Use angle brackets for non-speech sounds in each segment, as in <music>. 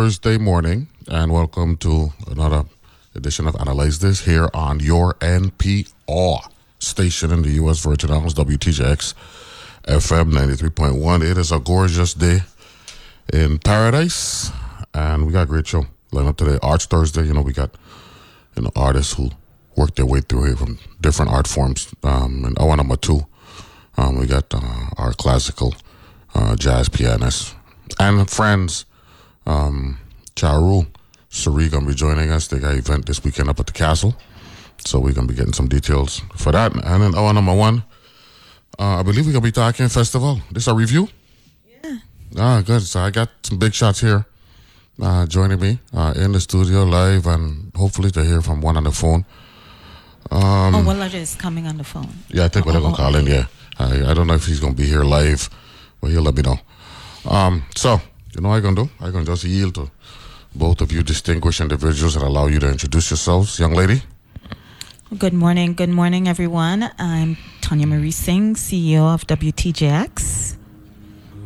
Thursday morning, and welcome to another edition of Analyze This here on your NPR station in the U.S. Virgin Islands, WTJX FM 93.1. It is a gorgeous day in paradise, and we got a great show lined up today. Arts Thursday, you know, we got you know artists who work their way through here from different art forms. Um, and and number two, um, we got uh, our classical uh, jazz pianist and friends. Um, Charu, Sari gonna be joining us. They got an event this weekend up at the castle, so we're gonna be getting some details for that. And then oh, number one, uh, I believe we're gonna be talking festival. This a review. Yeah. Ah, good. So I got some big shots here. Uh, joining me uh, in the studio live, and hopefully to hear from one on the phone. Um, oh, Willard is coming on the phone. Yeah, I think we're Oh, gonna call in. Yeah, I, I don't know if he's gonna be here live, but he'll let me know. Um, so you know what I can do? I can just yield to both of you distinguished individuals and allow you to introduce yourselves, young lady. Good morning. Good morning, everyone. I'm Tanya Marie Singh, CEO of WTJX.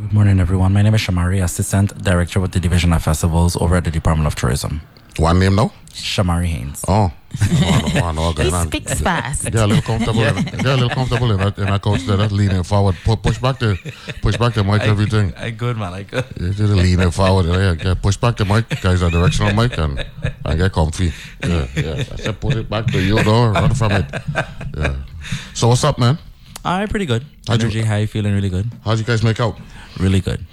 Good morning, everyone. My name is Shamari, Assistant Director with the Division of Festivals over at the Department of Tourism. One name now? Shamari Haynes. Oh, oh, no, oh, no, He okay, man. speaks fast. Get a little comfortable. In, <laughs> get a little comfortable in that, in that couch there. That's leaning forward. Pu- push back the, push back the mic. Everything. I good, man. I good. You just leaning forward. Yeah, yeah, push back the mic, guys. A directional mic and and get comfy. Yeah, yeah. I said put it back to you, though. Run from it. Yeah. So what's up, man? All right, pretty good. How'd you- Energy high, feeling really good. How'd you guys make out? Really good.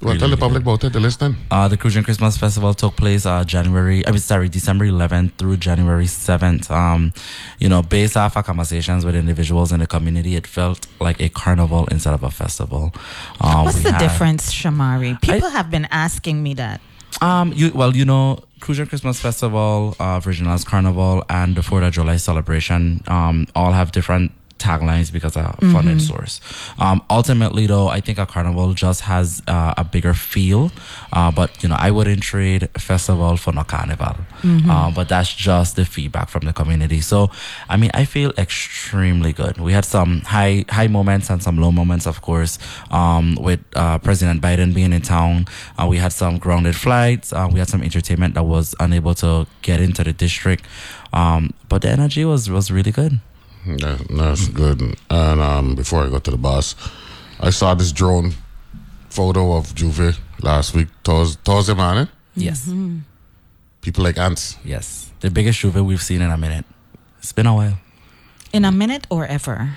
Well, Really, tell the public good. about it. The listening. Uh, the Crucian Christmas Festival took place uh, January, I mean, sorry, December 11th through January 7th. Um, you know, based off our conversations with individuals in the community, it felt like a carnival instead of a festival. Um, What's the had- difference, Shamari? People have been asking me that. Um, you well, you know, Crucian Christmas Festival, uh, Virgin Islands Carnival, and the Fourth of July celebration, um, all have different taglines because of funding source. Um, ultimately, though, I think a carnival just has uh, a bigger feel. Uh, but you know, I wouldn't trade festival for no carnival. Uh, but that's just the feedback from the community. So, I mean, I feel extremely good. We had some high high moments and some low moments, of course. Um, with uh, President Biden being in town, uh, we had some grounded flights. Uh, we had some entertainment that was unable to get into the district. Um, but the energy was was really good. Yeah, that's good. And um, before I go to the boss, I saw this drone photo of J'ouvert last week, Thurs- Thursday morning. Yes, People like ants. yes, the biggest J'ouvert we've seen in a minute. It's been a while. In a minute or ever?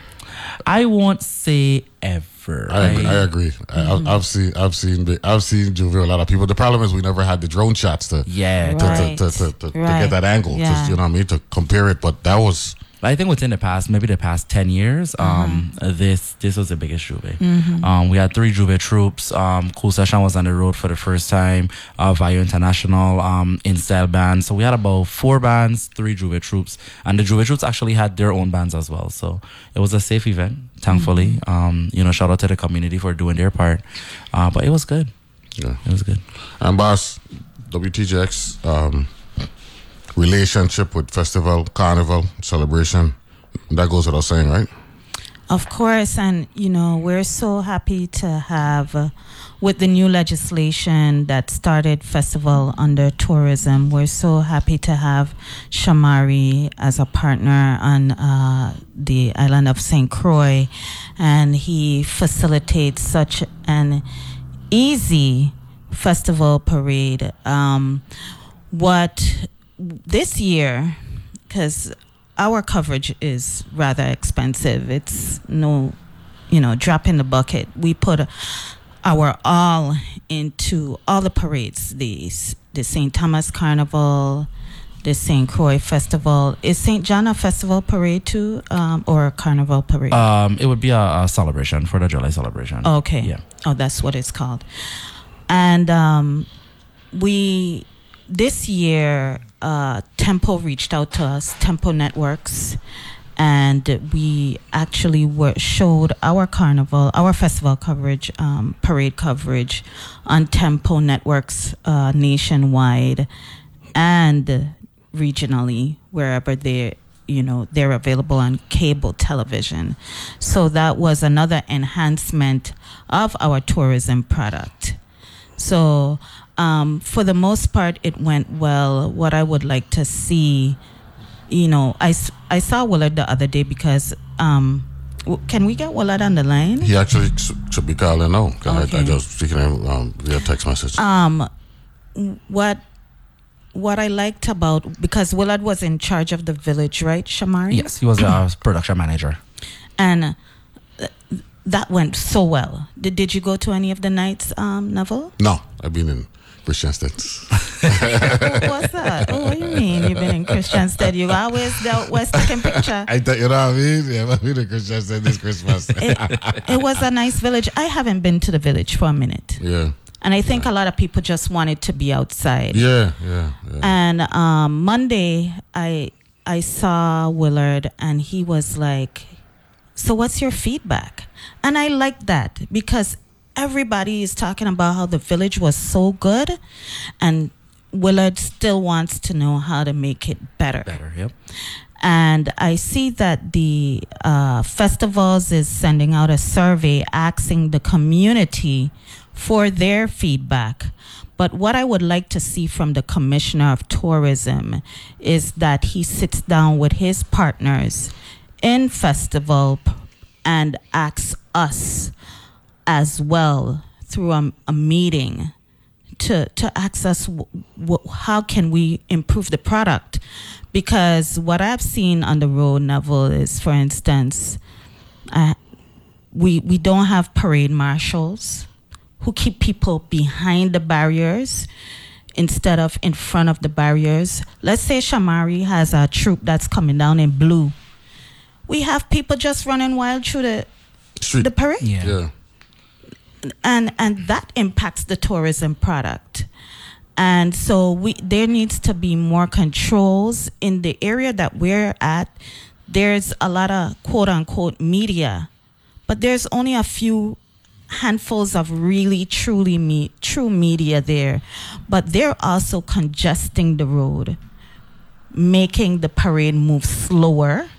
I won't say ever. I, agree- I agree. I, I've- I've seen, I've seen, I've seen J'ouvert a lot of people. The problem is we never had the drone shots to, yeah, to, Right. to, to, to, to, to Right. get that angle. Yeah. Just, you know what I mean? To compare it, but that was I think within the past, maybe the past ten years, um, this this was the biggest J'ouvert. Um, we had three J'ouvert troops. Um, cool Session was on the road for the first time. Uh, Vaio International, um, in style band. So we had about four bands, three J'ouvert troops, and the J'ouvert troops actually had their own bands as well. So it was a safe event, thankfully. Um, you know, shout out to the community for doing their part. Uh, but it was good. yeah. It was good. And boss, WTJX um, relationship with festival, carnival, celebration. That goes without saying, right? Of course, and you know, we're so happy to have, uh, with the new legislation that started festival under tourism, we're so happy to have Shamari as a partner on uh, the island of St. Croix, and he facilitates such an easy festival parade. Um, what this year, because our coverage is rather expensive. It's no, you know, drop in the bucket. We put our all into all the parades. The the St. Thomas Carnival, the St. Croix Festival. Is St. John a festival parade too, um, or a carnival parade? Um, it would be a, a celebration for the July celebration. okay. Yeah. Oh, that's what it's called. And um, we this year, uh, Tempo reached out to us, Tempo Networks, and we actually were showed our carnival, our festival coverage, um, parade coverage on Tempo Networks uh, nationwide and regionally wherever they you know they're available on cable television. So that was another enhancement of our tourism product. So um, for the most part it went well what i would like to see you know I, I saw willard the other day because um, w- can we get willard on the line He actually should be calling now. 'cause I, I Okay. just speaking to him um, via text message. um what what I liked about because Willard was in charge of the village, right, Shamari? Yes, he was our <clears throat> production manager. And uh, th- that went so well. Did, did you go to any of the nights, um, Neville? no, I've been in Christian states. <laughs> Oh, What's that? Oh, what do you mean? You've been in Christiansted. You always dealt West taking picture. <laughs> I thought, you know what I mean? Yeah, I've been in Christian states this Christmas. <laughs> It, it was a nice village. I haven't been to the village for a minute. yeah, And I think a lot of people just wanted to be outside. yeah, yeah, yeah. And um, Monday, I I saw Willard, and he was like, "So what's your feedback?" And I liked that because everybody is talking about how the village was so good, and Willard still wants to know how to make it better. Better, yep. And I see that the uh, festivals is sending out a survey asking the community for their feedback. But what I would like to see from the Commissioner of Tourism is that he sits down with his partners in festival and asks us as well through a, a meeting to to ask us w- w- how can we improve the product because what I've seen on the road, Neville, is for instance, uh, we we don't have parade marshals who keep people behind the barriers instead of in front of the barriers. Let's say Shamari has a troop that's coming down in blue. We have people just running wild through the Street. the parade Yeah. yeah. And and that impacts the tourism product. And so we there needs to be more controls in the area that we're at. There's a lot of quote unquote media but there's only a few handfuls of really truly me, true media there. But they're also congesting the road making the parade move slower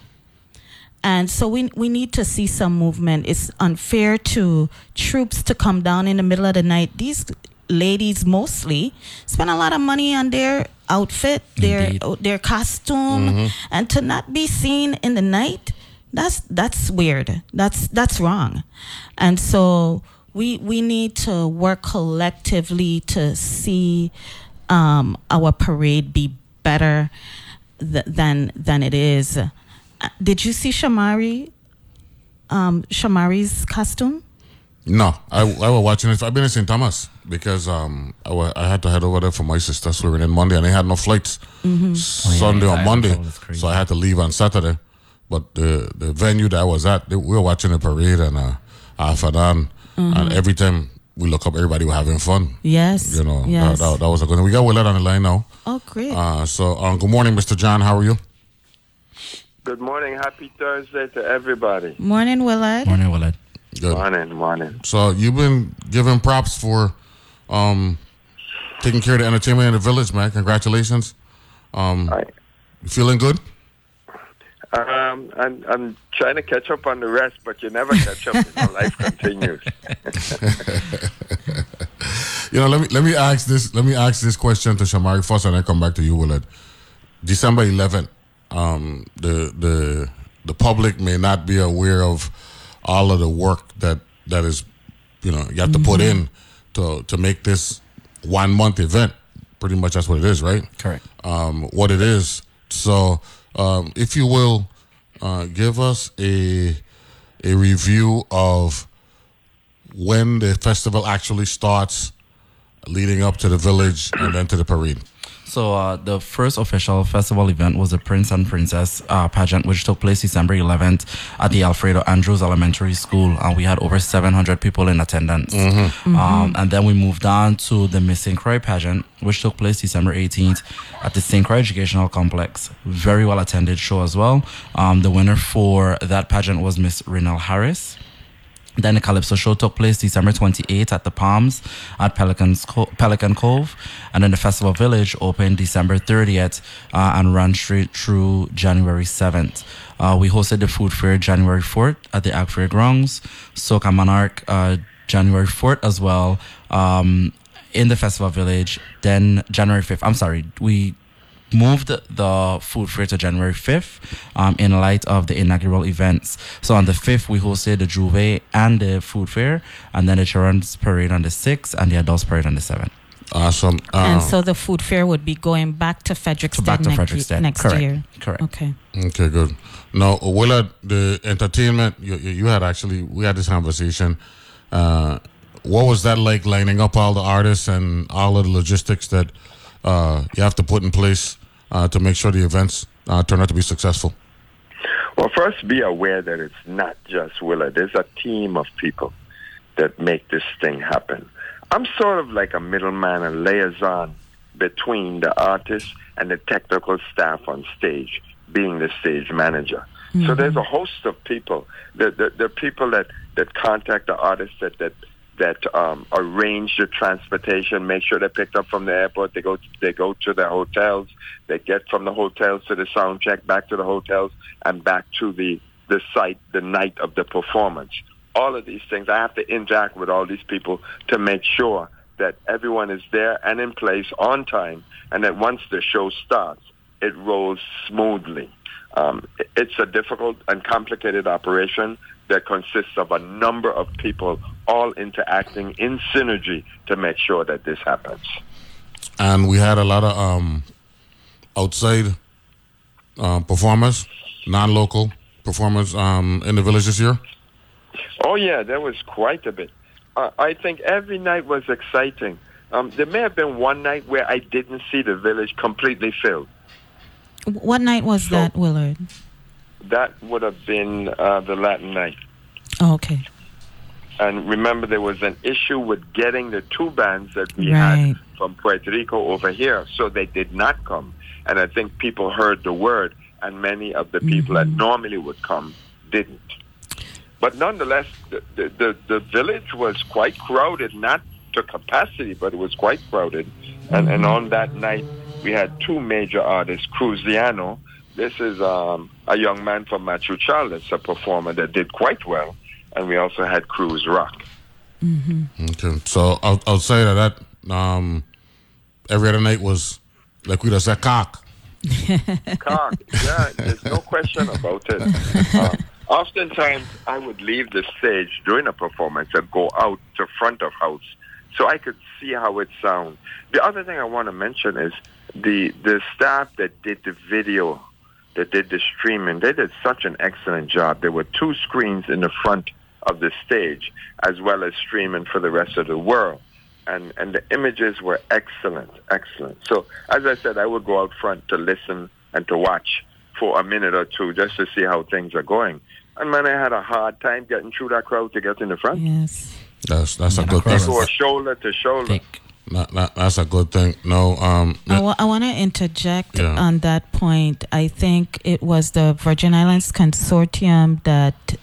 and so we we need to see some movement. It's unfair to troops to come down in the middle of the night. These ladies mostly spend a lot of money on their outfit, their Indeed. their costume, and to not be seen in the night. That's that's weird. That's that's wrong. And so we we need to work collectively to see um, our parade be better th- than than it is. Did you see Shamari? Um, Shamari's costume. No, I, I was watching it. I've been in St. Thomas because um I, wa- I had to head over there for my sister's wedding on Monday and they had no flights Sunday yeah, or Monday, know, that's crazy. so I had to leave on Saturday. But the the venue that I was at, they, we were watching the parade and uh, Afadan, and every time we look up, everybody was having fun. Yes. You know, Yes. that, that, that was a good. We got Willard on the line now. oh, great. Uh, so um, good morning, Mr. John. How are you? Good morning. Happy Thursday to everybody. Morning, Willard. Morning, Willard. Good. Morning, morning. So you've been given props for um, taking care of the entertainment in the village, man. Congratulations. Um, I, you feeling good? um, I'm, I'm trying to catch up on the rest, but you never catch up. You know, life <laughs> continues. <laughs> You know, let me let me ask this. Let me ask this question to Shamari first, and then come back to you, Willard. December 11th, um, the the the public may not be aware of all of the work that that is, you know, you have to put in to to make this one month event. Pretty much, that's what it is, right? Correct. um, what it is. So, um, if you will, uh, give us a a review of when the festival actually starts, leading up to the village and then to the parade. So uh, the first official festival event was the Prince and Princess uh, pageant, which took place December 11th at the Alfredo Andrews Elementary School, and we had over 700 people in attendance. Um, and then we moved on to the Miss St. Croix pageant, which took place December 18th at the St. Croix Educational Complex. Very well attended show as well. Um, the winner for that pageant was Miss Renal Harris. Then the Calypso show took place December 28th at the Palms at Pelican's Co- Pelican Cove. And then the Festival Village opened December 30th uh, and ran straight through January 7th. Uh, we hosted the food fair January 4th at the Ag Fairgrounds. Soca Monarch uh, January 4th as well um, in the Festival Village. Then January 5th, I'm sorry, we moved the food fair to January 5th um, in light of the inaugural events. So on the 5th, we hosted the J'ouvert and the food fair, and then the children's parade on the 6th and the adults parade on the 7th. Awesome. Uh, and so the food fair would be going back to Frederiksted, So back to next, Frederiksted. next Correct. year. Correct. Okay. Okay, good. Now, Willard, the entertainment you, you you had actually we had this conversation. Uh, what was that like lining up all the artists and all of the logistics that uh, you have to put in place uh, to make sure the events uh, turn out to be successful? Well, first, be aware that it's not just Willard. There's a team of people that make this thing happen. I'm sort of like a middleman, a liaison between the artist and the technical staff on stage, being the stage manager. So there's a host of people. The, the, the people that, that contact the artists that, that that um, arrange the transportation, make sure they're picked up from the airport. They go they go to their hotels. They get from the hotels to the sound check, back to the hotels, and back to the the site the night of the performance. All of these things, I have to interact with all these people to make sure that everyone is there and in place on time, and that once the show starts, it rolls smoothly. Um, it's a difficult and complicated operation that consists of a number of people all interacting in synergy to make sure that this happens. And we had a lot of um, outside uh, performers, non-local performers um, in the village this year. Oh yeah, there was quite a bit. Uh, I think every night was exciting. Um, there may have been one night where I didn't see the village completely filled. What night was So- that, Willard? That would have been uh, the Latin night. Oh, okay. And remember, there was an issue with getting the two bands that we Right. had from Puerto Rico over here, so they did not come. And I think people heard the word, and many of the people that normally would come didn't. But nonetheless, the, the, the, the village was quite crowded, not to capacity, but it was quite crowded. And, and on that night, we had two major artists, Cruziano. This is um, a young man from Machu Charles, a performer that did quite well. And we also had Cruz Rock. Okay, so out, outside of that, um, every other night was like we just said cock. <laughs> Cock, yeah, there's no question about it. Uh, oftentimes, I would leave the stage during a performance and go out to front of house so I could see how it sounds. The other thing I want to mention is the the staff that did the video, that did the streaming. They did such an excellent job. There were two screens in the front of the stage, as well as streaming for the rest of the world and and the images were excellent, excellent. So as I said, I would go out front to listen and to watch for a minute or two just to see how things are going. And man, I had a hard time getting through that crowd to get in the front. Yes. That's that's a good that thing. They go shoulder to shoulder. Thick. That, that, that's a good thing. No, um, I want to interject Yeah. on that point. I think it was the Virgin Islands Consortium that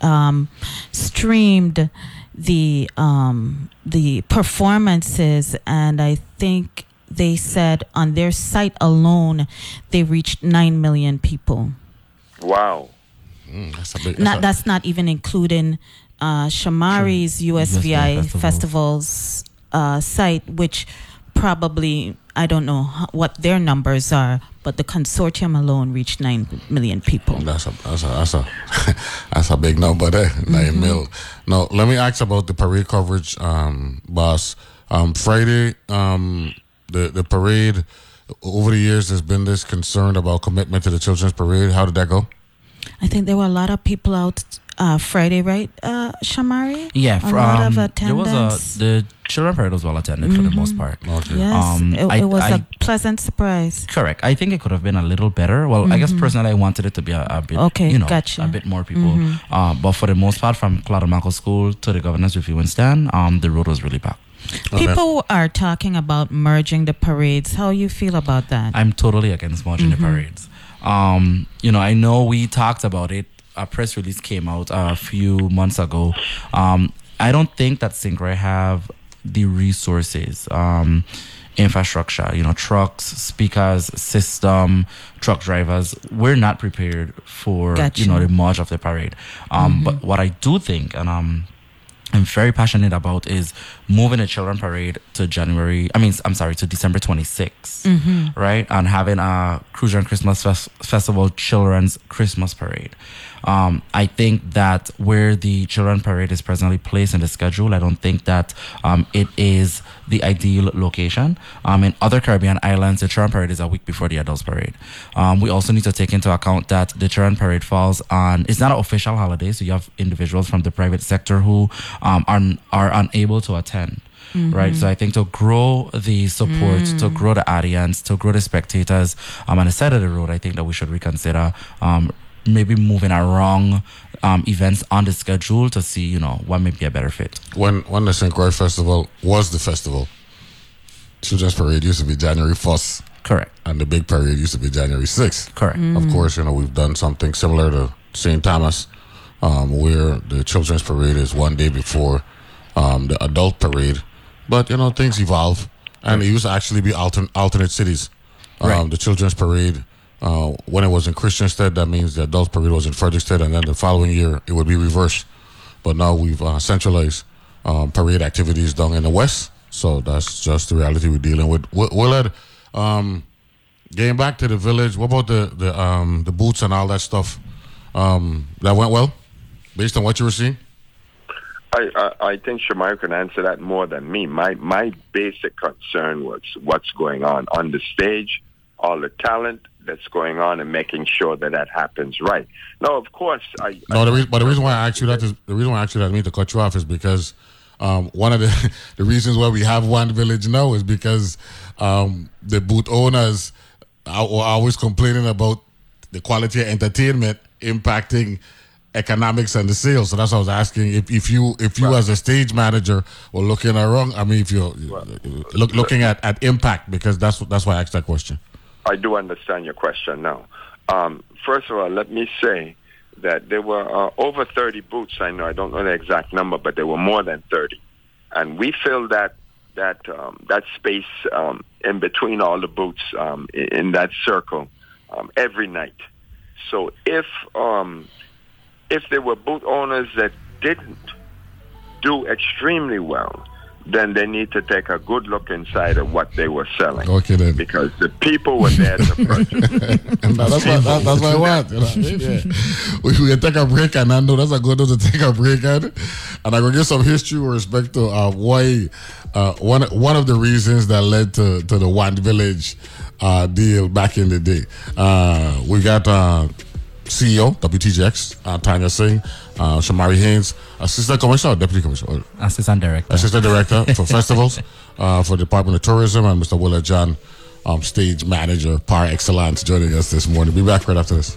um, streamed the um, the performances, and I think they said on their site alone they reached nine million people. Wow. mm, that's a big. Not That's a, that's not even including uh, Shamari's USVI festivals. Festivals uh, site, which probably I don't know what their numbers are, but the consortium alone reached nine million people. that's a that's a that's a <laughs> that's a big number there. Nine mil. No, let me ask about the parade coverage, um, boss. Um, Friday, um, the the parade. Over the years, there's been this concern about commitment to the children's parade. How did that go? I think there were a lot of people out uh, Friday, right, uh, Shamari? Yeah, a fr- lot of um, there was attendance. a the children parade was well attended for the most part. Okay. Yes, Um, it, I- it was a I- pleasant surprise. Correct. I think it could have been a little better. Well, I guess personally, I wanted it to be a, a bit, Okay, you know, gotcha. a bit more people. Uh, but for the most part, from Claudio School to the Governor's Reviewing Stand, um, the road was really packed. People are talking about merging the parades. How you feel about that? I'm totally against marching the parades. Um, you know, I know we talked about it. A press release came out a few months ago. Um, I don't think that St. Croix have the resources, um, infrastructure, you know, trucks, speakers, system, truck drivers. We're not prepared for, Gotcha. you know, the march of the parade. Um, But what I do think, and um, I'm very passionate about is moving the children parade to January. I mean, I'm sorry, to December 26th, right? And having a Crucian Christmas Fes- Festival Children's Christmas Parade. Um, I think that where the children parade is presently placed in the schedule, I don't think that um, it is the ideal location. Um, in other Caribbean islands, the children parade is a week before the adults parade. Um, we also need to take into account that the children parade falls on. It's not an official holiday, so you have individuals from the private sector who um, are are unable to attend. Right, so I think to grow the support, to grow the audience, to grow the spectators um, on the side of the road, I think that we should reconsider um, maybe moving around um, events on the schedule to see, you know, what may be a better fit. When when the St. Croix Festival was the festival, Children's Parade used to be January 1st, Correct. and the big parade used to be January 6th. Correct. Of course, you know, we've done something similar to St. Thomas, um, where the children's parade is one day before um, the adult parade. But, you know, things evolve, and it used to actually be altern- alternate cities. Um, Right. The children's parade, uh, when it was in Christiansted, that means adult parade was in Frederiksted, and then the following year it would be reversed. But now we've uh, centralized um, parade activities down in the west, so that's just the reality we're dealing with. Wi- Willard, um, getting back to the village, what about the the um, the boots and all that stuff? Um, that went well, based on what you were seeing. I, I, I think Shamar can answer that more than me. My my basic concern was what's going on on the stage, all the talent that's going on, and making sure that that happens right. Now, of course, I, No, the reason, but the reason why I asked you that is the reason why I asked you that I mean to cut you off is because um, one of the <laughs> the reasons why we have one village now is because um, the boot owners are, are always complaining about the quality of entertainment impacting economics and the sales. So that's what I was asking if, if you if you as a stage manager were looking around. I mean, if you're look, looking at, at impact because that's that's why I asked that question. I do understand your question now. Um, first of all, let me say that there were uh, over 30 booths. I know I don't know the exact number, but there were more than 30, and we filled that that um, that space um, in between all the booths um, in, in that circle um, every night. So if um, if there were booth owners that didn't do extremely well, then they need to take a good look inside of what they were selling Okay then. because the people were there to <laughs> purchase. And that- that's, what, that, that's what I want. You know what I mean? Yeah. we, we can take a break, and I know that's a good one to take a break at. And I'm going to give some history with respect to uh, why uh, one one of the reasons that led to, to the One Village uh, deal back in the day. Uh, we got uh, CEO, WTJX, uh, Tanya Singh, uh, Shamari Haynes, Assistant Commissioner, or Deputy Commissioner? Assistant Director. Assistant Director <laughs> for Festivals uh, for Department of Tourism, and Mr. Willard John, um, Stage Manager par excellence, joining us this morning. Be back right after this.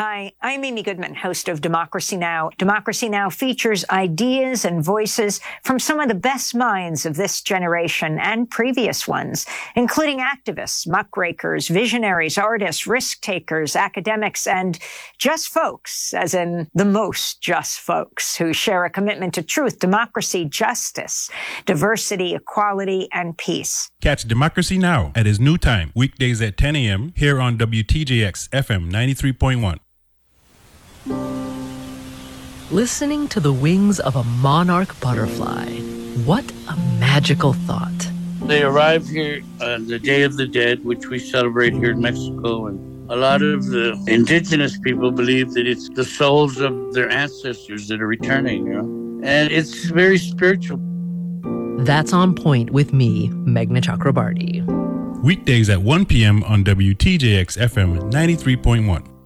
Hi, I'm Amy Goodman, host of Democracy Now! Democracy Now! features ideas and voices from some of the best minds of this generation and previous ones, including activists, muckrakers, visionaries, artists, risk takers, academics, and just folks, as in the most just folks who share a commitment to truth, democracy, justice, diversity, equality, and peace. Catch Democracy Now! at its new time, weekdays at 10 a.m. here on WTJX FM 93.1. Listening to the wings of a monarch butterfly. What a magical thought. They arrived here on the Day of the Dead, which we celebrate here in Mexico. And a lot of the indigenous people believe that it's the souls of their ancestors that are returning, you know? And it's very spiritual. That's on point with me, Meghna Chakrabarti. Weekdays at 1 p.m. on WTJX FM 93.1.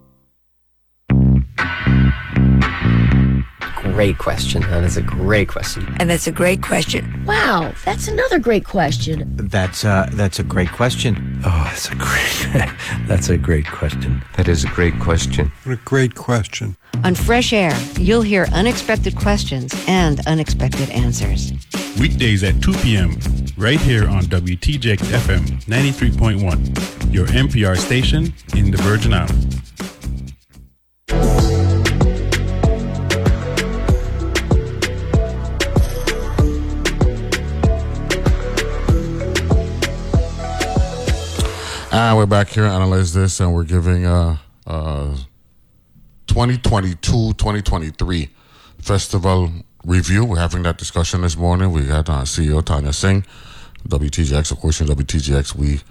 Great question. That is a great question. And that's a great question. Wow, that's another great question. That's uh, that's a great question. Oh, that's a great <laughs> that's a great question. That is a great question. What a great question. On Fresh Air, you'll hear unexpected questions and unexpected answers. Weekdays at 2 p.m. right here on WTJX FM 93.1, your NPR station in the Virgin Islands. And we're back here to analyze this, and we're giving uh, uh, 2022-2023 festival review. We're having that discussion this morning. We had uh, CEO Tanya Singh, WTJX, of course, in WTJX, we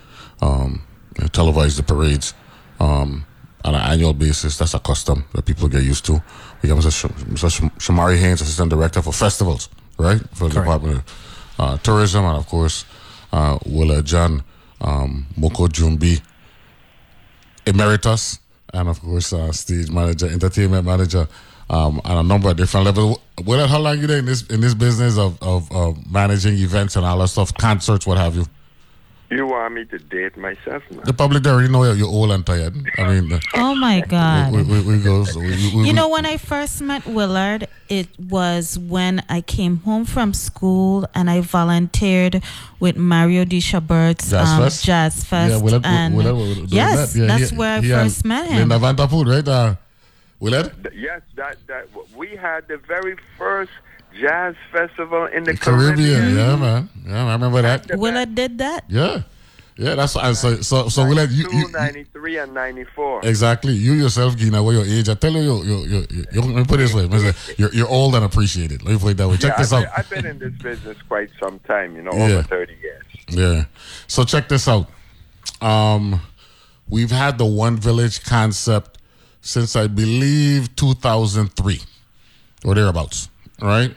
um, televise the parades um, on an annual basis. That's a custom that people get used to. We have Mr. Mr. Shamari Haynes, Assistant Director for Festivals, right? For the Department of uh, Tourism, and of course, uh, Willa John um, Moko Jumbi, Emeritus, and of course, uh, stage manager, entertainment manager, um, and a number of different levels. Well, how long you there in this in this business of, of, of managing events and all that stuff, concerts, what have you? You want me to date myself now? The public already know you're old and tired. I mean, oh my God. We, we, we go, so we, we, you know, when I first met Willard, it was when I came home from school and I volunteered with Mario D. Shabert's Jazz um, Fest? Jazz Fest. Yeah, Willard, and Willard, Willard, yes, that. Yeah, that's he- where I first met him. Linda Vanderpool, right? Uh, Willard? Yes, that that we had the very first jazz festival in the Caribbean, Caribbean. yeah, man. Yeah, I remember that. Willard did that. Yeah. Yeah, that's and so so so Willard, you, you, 93 and 94. Exactly. You yourself, Gina, what your age? I tell you, you, you, you, you, you let me put it this way. You're, you're old and appreciated. Let me put it that way. Check yeah, this I've, out. I've been in this business quite some time, you know, Yeah. over 30 years. Yeah. So check this out. Um, we've had the One Village concept since I believe 2003 or thereabouts. Right.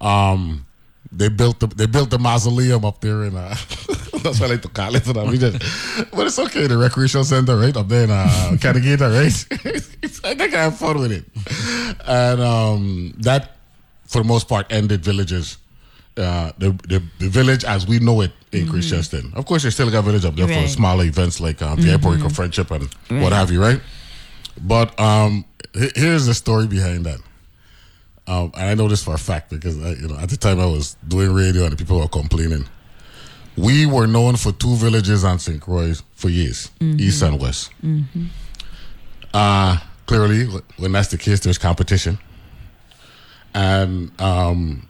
Um, they built the they built the mausoleum up there in uh, <laughs> that's what I like to call it. we just- but it's okay. The recreational center right up there in uh, Canegata, right? <laughs> I think I have fun with it. And um, that, for the most part, ended villages. Uh, the, the the village as we know it in Christiansted. Of course, they still got village up there for Right. smaller events like uh, the Rico Friendship and what have you, right? But um, he- here's the story behind that. Um, and I know this for a fact because I, you know at the time I was doing radio and the people were complaining. We were known for two villages on St. Croix for years, east and west. Uh, clearly, when that's the case, there's competition. And um,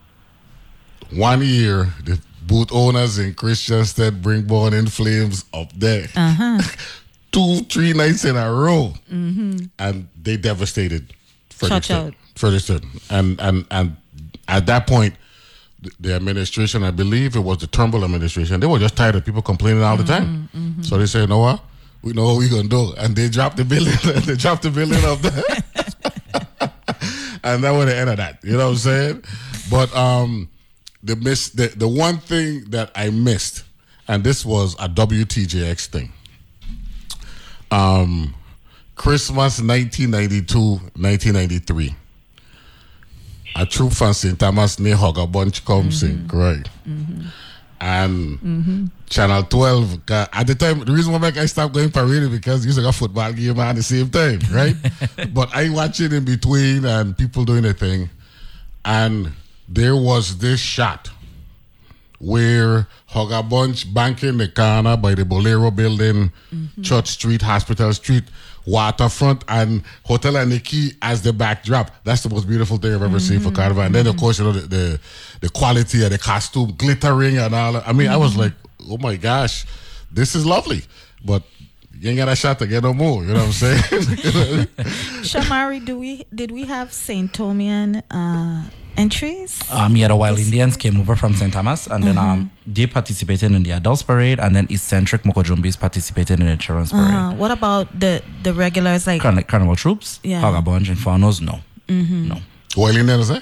one year, the boot owners in Christiansted bring born in flames up there. <laughs> Two, three nights in a row. And they devastated Church Out. Frederiksted. And, and, and at that point, the administration, I believe it was the Turnbull administration, they were just tired of people complaining all the time. So they said, you know what? We know what we're going to do. And they dropped the building. <laughs> they dropped the building up there. and that was the end of that. You know what I'm saying? But um, the miss the, the one thing that I missed, and this was a WTJX thing. Um, Christmas 1992, 1993. A True from St. Thomas near Hogger Bunch comes in, right? and Mm-hmm. Channel 12. At the time, the reason why I stopped going parade is because you got football game at the same time, right? <laughs> but I watch it in between and people doing their thing. And there was this shot where Hugger Bunch banking the corner by the Bolero building, mm-hmm. Church Street, Hospital Street, waterfront, and Hotel Aniki as the backdrop. That's the most beautiful thing I've ever seen for Carnival. And then, of course, you know, the, the, the quality of the costume, glittering and all. I mean, I was like, oh my gosh, this is lovely. But you ain't got a shot to get no more. You know what I'm saying? <laughs> Shamari, do we did we have Saint Tomian uh, entries? Um, yeah, the Wild Indians came over from St. Thomas, and then um, they participated in the adults parade, and then eccentric Mokojumbis participated in the children's parade. Uh, what about the the regulars like? Carn- Carnival troops, Yeah. Vagabond and Faunos, no. Mhm. No. Wild Indians, eh?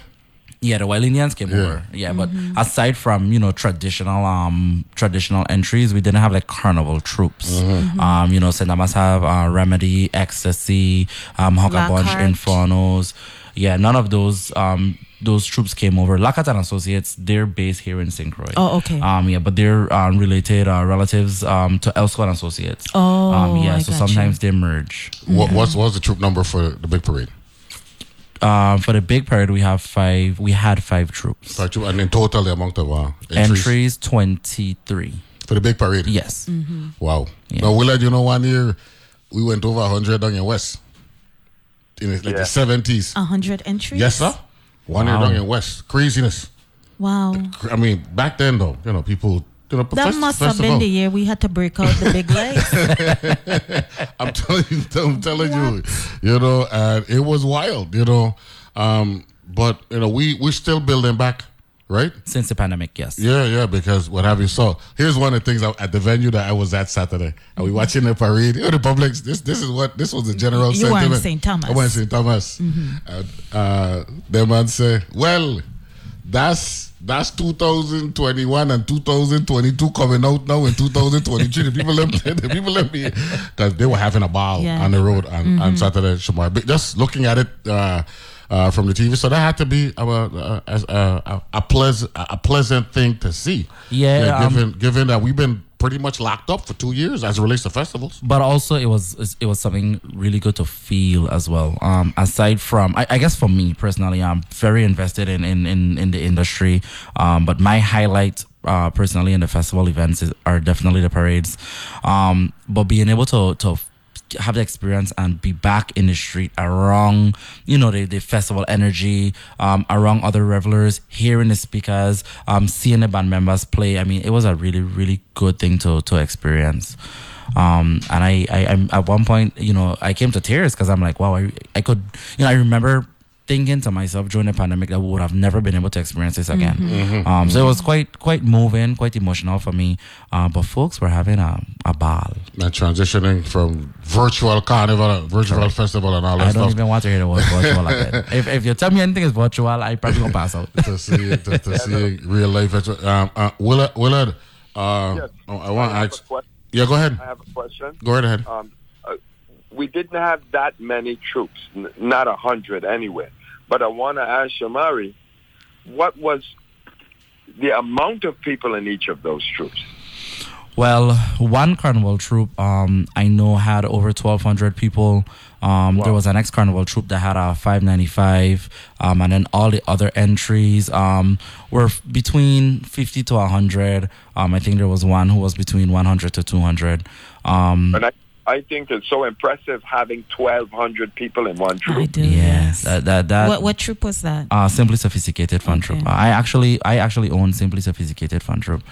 Yeah, the Wild Indians came over. Yeah, but aside from you know traditional um traditional entries, we didn't have like carnival troops. Um, you know, St. Thomas have uh, Remedy, Ecstasy, um, Hogger Bunch, Infernos. Yeah, none of those um those troops came over. Lockhart and Associates, they're based here in St. Croix. Oh, okay. Um, yeah, but they're um, related uh, relatives um to Elsco Associates. Oh, um, yeah. I so got you. sometimes they merge. What, what's, what's the troop number for the big parade? Um, for the big parade, we have five. We had five troops. Five troop, and in total, the amount of uh, entries, Entries twenty three. for the big parade. Yes. Wow. Yeah. Now, Willard, you know, one year we went over 100 down in West in the, like Yeah. the 70s. A hundred entries. Yes, sir. One year Wow. down in West. Craziness. Wow. I mean, back then, though, you know, people. You know, That fest- must have been the year we had to break out the big <laughs> legs. I'm telling you, <laughs> I'm telling you, you know, and it was wild, you know. Um, but you know, we we're still building back, right? Since the pandemic, yes. Yeah, yeah, because what have you saw? Here's one of the things I- at the venue that I was at Saturday. Are we watching the parade? You know, the public. This this is what this was the general You were in sentiment. St. Thomas. I went St. Thomas. And, uh, the man say, "Well, that's that's 2021 and 2022 coming out now in 2023. the people them, <laughs> the people them be because they were having a ball Yeah. on the road on, on Saturday. Shamar. But Just looking at it." Uh, uh, from the TV, so that had to be a, a, a, a, a pleasant a pleasant thing to see. Yeah, um, given given that we've been pretty much locked up for two years as it relates to festivals. But also, it was it was something really good to feel as well. Um, aside from, I, I guess for me personally, I'm very invested in in in, in the industry. Um, but my highlight. Uh, personally, in the festival events is, are definitely the parades, um, but being able to to have the experience and be back in the street around you know the, the festival energy um around other revelers hearing the speakers um seeing the band members play. I mean it was a really really good thing to to experience. Um and i i I'm, at one point you know i came to tears because i'm like wow I, I could you know i remember thinking to myself during the pandemic that we would have never been able to experience this again um so it was quite quite moving quite emotional for me uh but folks were having a, a ball And transitioning from virtual carnival, virtual festival, and all that I don't stuff even want to hear the word virtual <laughs> again. If, if you tell me anything is virtual, I probably gonna pass out. to see to, to <laughs> see real life. Um, uh, Willard, Willard uh, Yes. oh, I want to ask. a Yeah, go ahead. I have a question. Go right ahead. Um, uh, we didn't have that many troops, n- not a hundred anyway. But I want to ask Shamari, what was the amount of people in each of those troops? Well, one carnival troop, um, I know had over 1,200 people. Um, There was an ex carnival troop that had a 595, um, and then all the other entries um, were f- between 50 to 100. Um, I think there was one who was between 100 to 200. Um, And I, I think it's so impressive having 1,200 people in one I troop. do. yeah, Yes. that that, that what what troop was that? Uh, Simply Sophisticated Fun Okay. Troop. I actually I actually own Simply Sophisticated Fun Troop.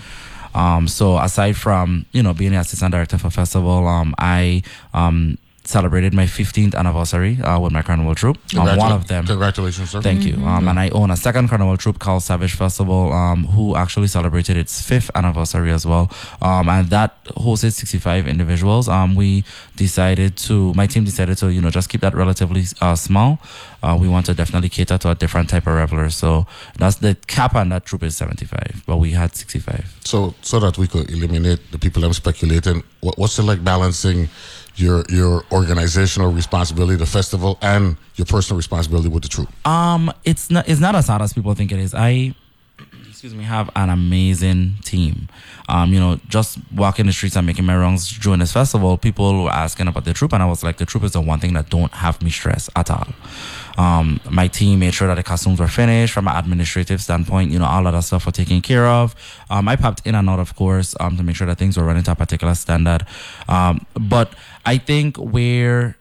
Um, so aside from you know being the assistant director for festival, um, I um celebrated my 15th anniversary uh, with my carnival troupe. Um, one of them. Congratulations, sir. Thank you. Um, and I own a second carnival troupe called Savage Festival, um, who actually celebrated its fifth anniversary as well. Um, and that hosted 65 individuals. Um, we decided to, my team decided to, you know, just keep that relatively uh, small. Uh, we want to definitely cater to a different type of reveler. So that's the cap on that troop is 75, but we had 65. So, so that we could eliminate the people I'm speculating. What, what's it like balancing your your organizational responsibility, the festival, and your personal responsibility with the troop? Um, it's not it's not as hard as people think it is. I excuse me, have an amazing team. Um, you know, just walking the streets and making my rounds during this festival, people were asking about the troop, and I was like, the troop is the one thing that don't have me stress at all. Um, my team made sure that the costumes were finished from an administrative standpoint. You know, all of that stuff were taken care of. Um, I popped in and out, of course, um, to make sure that things were running to a particular standard. Um, but I think where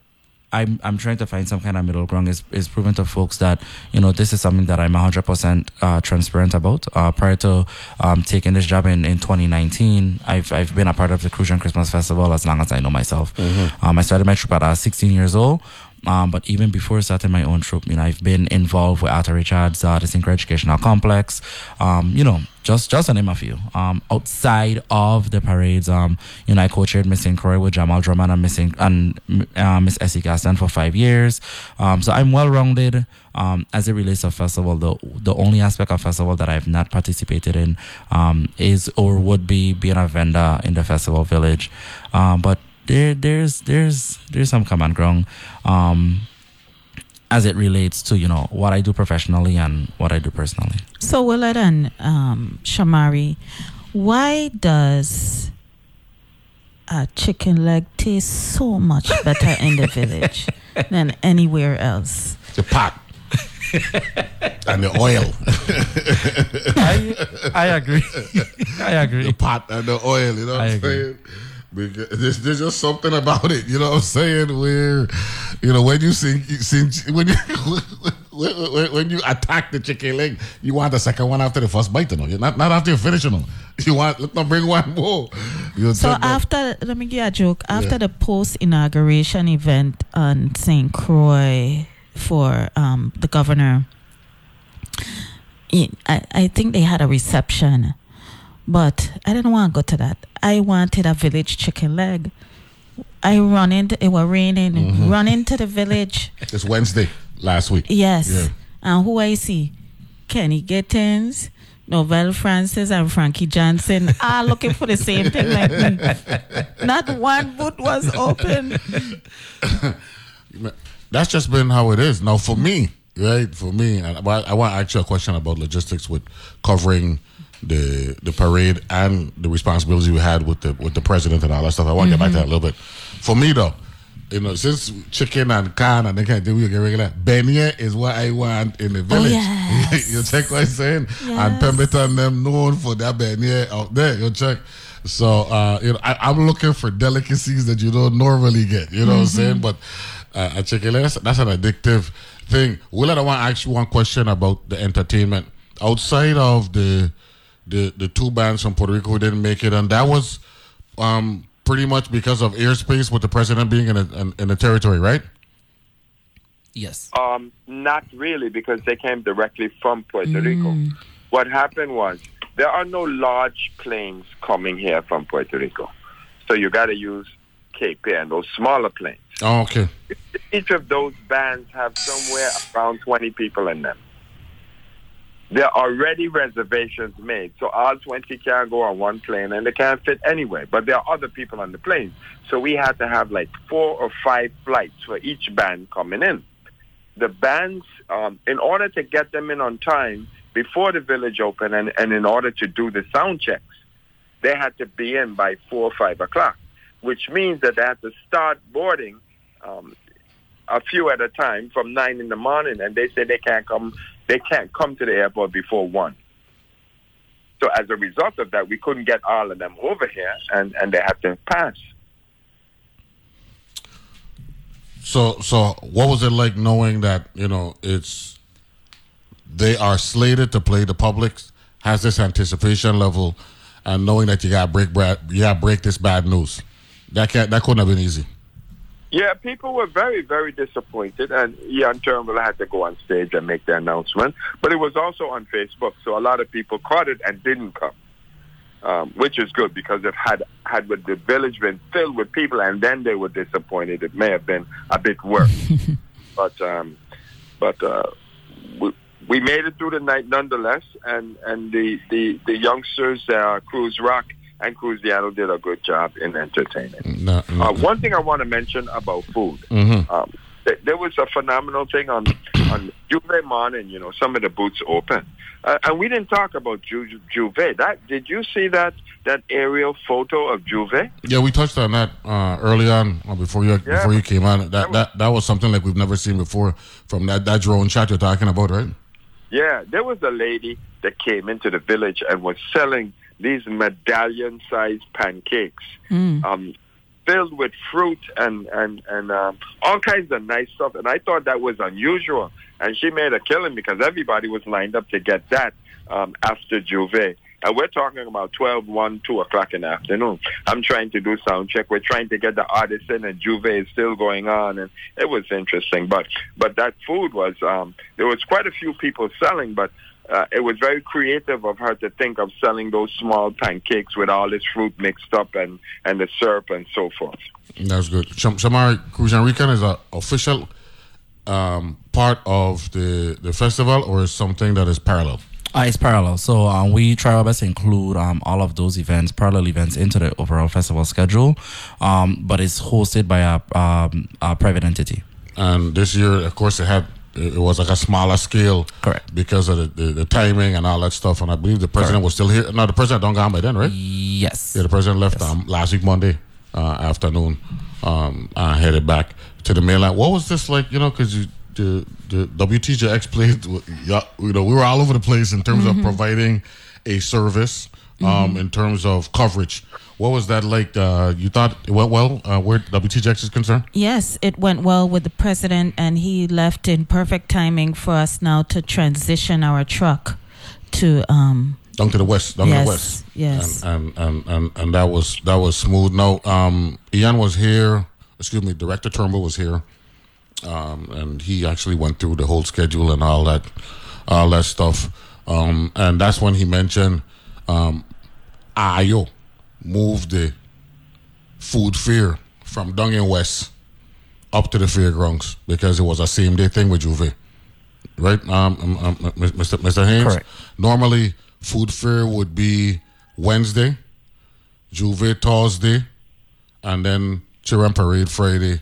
I'm I'm trying to find some kind of middle ground is is proven to folks that you know this is something that I'm 100 uh, percent transparent about. Uh, prior to um, taking this job in, in 2019, I've I've been a part of the Crucian Christmas Festival as long as I know myself. Mm-hmm. Um, I started my trip at uh, 16 years old. Um, but even before starting my own troop, you know, I've been involved with Arthur Richards, uh, the St. Croix Educational Complex, um, you know, just just to name a few. Um, outside of the parades, um, you know, I co-chaired Miss. Croix with Jamal Drummond and Miss and uh, Miss Essie Gaston for five years. Um, so I'm well-rounded. Um, as it relates to festival, the the only aspect of festival that I have not participated in um, is or would be being a vendor in the festival village. Um, but there there's there's there's some common ground um, as it relates to you know what I do professionally and what I do personally. So Willard and um, Shamari, why does a chicken leg taste so much better in the village <laughs> than anywhere else? The pot. <laughs> and the oil. I, I agree. <laughs> I agree. The pot and the oil, you know what I am saying? Because there's, there's just something about it, you know what I'm saying? Where, you know, when you sing, sing when you <laughs> when, when, you attack the chicken leg, you want the second one after the first bite, you know, not not after you finish, you know. <laughs> You want let them bring one more. You so after, let me give you a joke. After yeah. the post inauguration event on St. Croix for um, the governor, I I think they had a reception but I didn't want to go to that. I wanted a village chicken leg. I run into it was raining. Mm-hmm. Run into the village. <laughs> It's Wednesday last week. Yes. Yeah. And who I see? Kenny Gittens, Novelle Francis, and Frankie Johnson <laughs> are looking for the same thing like me. <laughs> Not one boot was open. <coughs> That's just been how it is. Now, for me, right? For me, I, I want to ask you a question about logistics with covering the the parade and the responsibilities we had with the with the president and all that stuff. I want to mm-hmm. get back to that a little bit. For me though, you know, since chicken and can and they can't do it regular, beignet is what I want in the oh, village. Oh, yes. <laughs> you check what I'm saying? Yes. And Pemberton them known for that beignet out there. You check. So uh, you know, I, am looking for delicacies that you don't normally get. You know mm-hmm. what I'm mm-hmm. saying? But uh, a chicken that's, that's an addictive thing. Will I want to ask you one question about the entertainment outside of the the the two bands from Puerto Rico who didn't make it, and that was um, pretty much because of airspace with the president being in a, in, in the territory, right? Yes. Um, not really, because they came directly from Puerto mm. Rico. What happened was there are no large planes coming here from Puerto Rico, so you got to use Cape Air and those smaller planes. Oh, okay. Each of those bands have somewhere around 20 people in them there are already reservations made. So all 20 can't go on one plane and they can't fit anyway. But there are other people on the plane. So we had to have like four or five flights for each band coming in. The bands, um, in order to get them in on time before the village opened and, and in order to do the sound checks, they had to be in by four or five o'clock, which means that they had to start boarding um, a few at a time from nine in the morning. And they said they can't come they can't come to the airport before one. So as a result of that, we couldn't get all of them over here, and, and they had to pass. So, so what was it like knowing that you know it's they are slated to play the public has this anticipation level, and knowing that you got break you got break this bad news, that can't that couldn't have been easy. Yeah, people were very, very disappointed, and Ian Turnbull had to go on stage and make the announcement. But it was also on Facebook, so a lot of people caught it and didn't come, um, which is good because if had had the village been filled with people and then they were disappointed, it may have been a bit worse. <laughs> but um, but uh, we, we made it through the night nonetheless, and and the the the youngsters, uh, Cruz Rock and Cruziano did a good job in entertaining. No, no, uh, one thing I want to mention about food. Mm-hmm. Um, th- there was a phenomenal thing on <coughs> on J'ouvert morning, you know, some of the boots open. Uh, and we didn't talk about Ju- J'ouvert. That did you see that that aerial photo of J'ouvert? Yeah, we touched on that uh, early on uh, before you Yeah. before you came on. That that that was something like we've never seen before from that that drone shot you're talking about, right? Yeah, there was a lady that came into the village and was selling these medallion-sized pancakes, um, filled with fruit and and and um, all kinds of nice stuff. And I thought that was unusual. And she made a killing because everybody was lined up to get that um, after J'ouvert. And we're talking about 12, 1, 2 o'clock in the afternoon. I'm trying to do sound check. We're trying to get the artists in, and J'ouvert is still going on, and it was interesting. But but that food was um, there was quite a few people selling, but uh, it was very creative of her to think of selling those small pancakes with all this fruit mixed up and and the syrup and so forth. That's good. Sham- Shamari Cruising Weekend is an official um, part of the the festival, or is something that is parallel. Uh, it's parallel. So um, we try our best to include um, all of those events, parallel events, into the overall festival schedule. Um, but it's hosted by a, um, a private entity. And this year, of course, it had it was like a smaller scale, correct? Because of the, the, the timing and all that stuff. And I believe the president was still here. No, the president don't gone by then, right? Yes. Yeah, the president left um, last week Monday uh, afternoon, um, uh, headed back to the mainland. What was this like? You know, because the the WTJX played. Yeah, you know, we were all over the place in terms Mhm. of providing a service, um, Mhm. in terms of coverage. What was that like? Uh, you thought it went well uh, where WTJX is concerned? Yes, it went well with the president, and he left in perfect timing for us now to transition our truck to. Um, down to the west, down to Yes, the west. yes. And, and and and and that was that was smooth. No, um, Ian was here. Excuse me, Director Turnbull was here, um, and he actually went through the whole schedule and all that, all that stuff. Um, and that's when he mentioned, um, Ayo moved the food fair from in West up to the fairgrounds because it was a same day thing with J'ouvert right, um, um, um, Mr. Mr. Haynes? Correct. Normally, food fair would be Wednesday, J'ouvert Thursday, and then Children Parade Friday,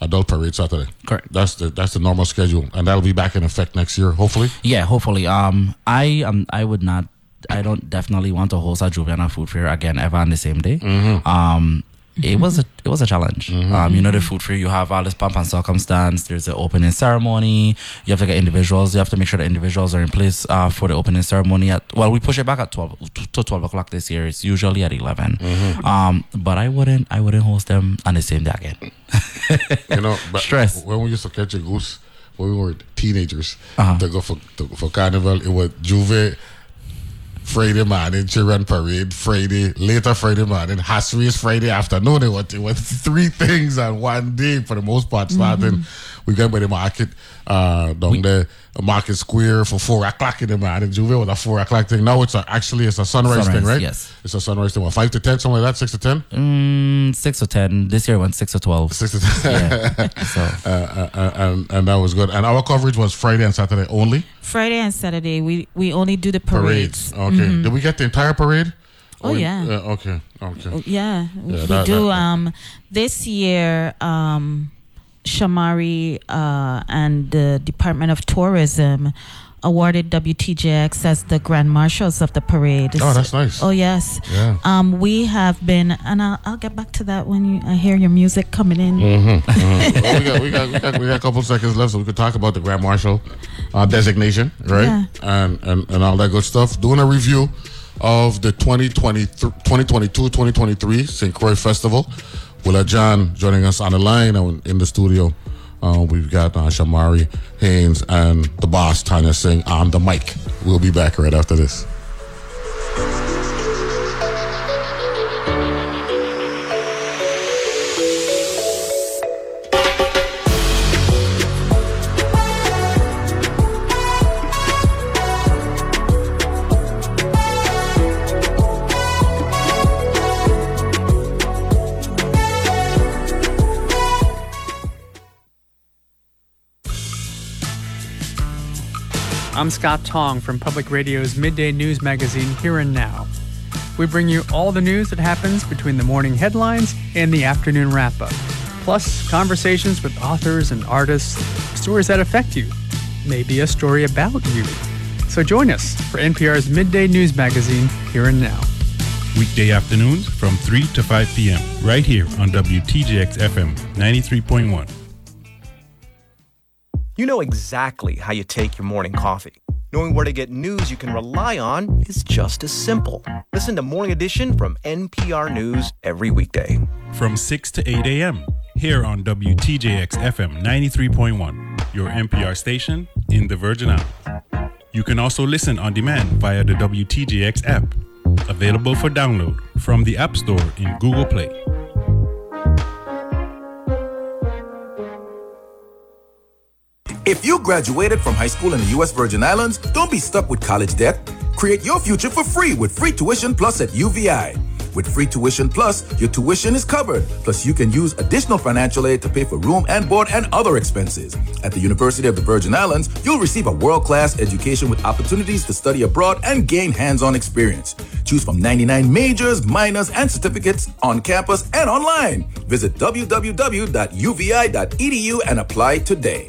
Adult Parade Saturday. Correct. That's the that's the normal schedule, and that'll be back in effect next year, hopefully. Yeah, hopefully. Um, I um, I would not. I don't definitely want to host a Juliana food fair again ever on the same day. Mm-hmm. Um, it was a it was a challenge. Um, you know the food fair you have all this pomp and circumstance. There's the opening ceremony. You have to get individuals. You have to make sure the individuals are in place uh, for the opening ceremony. At well, we push it back at twelve to twelve o'clock this year. It's usually at 11 Mhm. Um, but I wouldn't I wouldn't host them on the same day again. <laughs> you know, but Stress. when we used to catch a goose when we were teenagers Uh-huh. to go for to, for carnival, it was J'ouvert. Friday morning, children parade Friday, later Friday morning, Hass race Friday afternoon. It was, it was three <laughs> things on one day for the most part. Starting, mm-hmm. We went by the market uh, down there, Market Square for four o'clock in the morning. J'ouvert was a four o'clock thing. Now it's a, actually it's a sunrise, Sunrise, thing, right? yes. it's a sunrise thing. What, five to ten, something like that, six to ten. Mm, six or ten. This year it went six to twelve. Six to ten. Yeah. <laughs> so uh, uh, uh, and and that was good. And our coverage was Friday and Saturday only. Friday and Saturday, we we only do the parades. Okay. Mhm. Did we get the entire parade? Oh, Or- yeah. uh, okay. Okay. Oh, Yeah, we Yeah, we that- do. that- um, this year, um, Shamari uh, and the Department of Tourism awarded WTJX as the grand marshals of the parade. Oh, that's nice. Oh yes. Yeah. Um, we have been, and I'll, I'll get back to that when you I hear your music coming in. Mm-hmm. well, we, got, we, got, we, got, we got a couple seconds left, so we could talk about the Grand Marshal uh, designation, right? Yeah. And, and and all that good stuff. Doing a review of the 2022-2023 St. Croix Festival. Willa John joining us on the line and in the studio. Uh, we've got uh, Shamari Haynes and the boss, Tanya Singh, on the mic. We'll be back right after this. I'm Scott Tong from Public Radio's midday news magazine Here and Now. We bring you all the news that happens between the morning headlines and the afternoon wrap up, plus conversations with authors and artists, stories that affect you. maybe a story about you. So join us for NPR's midday news magazine, Here and Now. Weekday afternoons from 3 to 5 p.m. right here on WTJX FM 93.1. You know exactly how you take your morning coffee. Knowing where to get news you can rely on is just as simple. Listen to Morning Edition from NPR News every weekday. From 6 to 8 a.m. here on WTJX FM 93.1, your NPR station in the Virgin Islands. You can also listen on demand via the WTJX app, available for download from the App Store in Google Play. If you graduated from high school in the U.S. Virgin Islands, don't be stuck with college debt. Create your future for free with Free Tuition Plus at UVI. With Free Tuition Plus, your tuition is covered. Plus, you can use additional financial aid to pay for room and board and other expenses. At the University of the Virgin Islands, you'll receive a world class education with opportunities to study abroad and gain hands on experience. Choose from 99 majors, minors, and certificates on campus and online. Visit www.uvi.edu and apply today.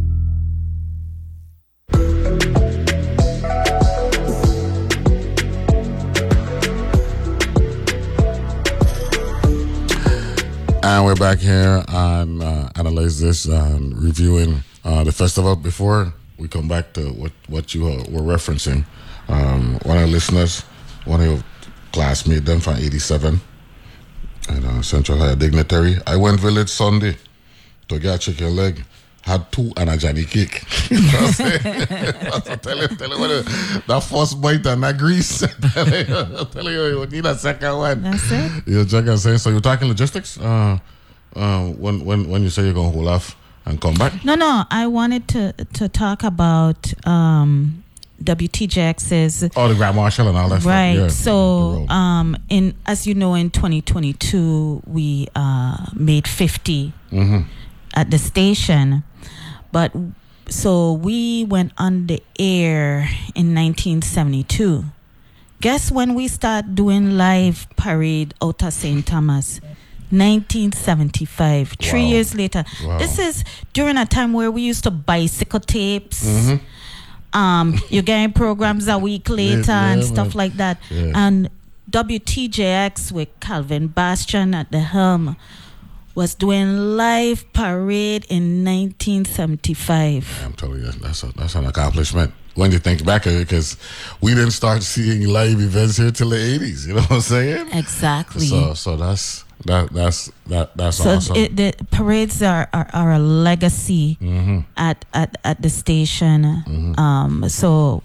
And we're back here on uh, Analyze This and reviewing uh, the festival. Before we come back to what, what you were referencing, um, one of the listeners, one of your classmates, them from 87, and uh, Central High Dignitary, I went village Sunday to get a chicken leg. Had two and a Johnny cake. <laughs> you know what I'm saying? tell him, tell him what that first bite and that grease. <laughs> tell him you need a second one. That's it. You check and say, so you're talking logistics? Uh, uh, when, when, when you say you're going to hold off and come back? No, no. I wanted to to talk about um, WTJX's. Oh, the Grand Marshal and all that right. stuff. Yeah, so, um, in as you know, in 2022, we uh, made 50 Mhm. at the station, but so we went on the air in 1972. Guess when we start doing live parade out of St. Thomas? 1975. Three years later. Wow. This is during a time where we used to bicycle tapes. Mm-hmm. Um, you're getting programs a week later Yeah, and yeah, stuff man. like that. Yeah. And WTJX with Calvin Bastian at the helm was doing live parade in 1975. I'm telling you, that's, a, that's an accomplishment. When you think back it, because we didn't start seeing live events here till the 80s. You know what I'm saying? Exactly. So, so that's that that's that that's so awesome. it, the parades are, are, are a legacy Mhm. at, at at the station. Mm-hmm. Um, so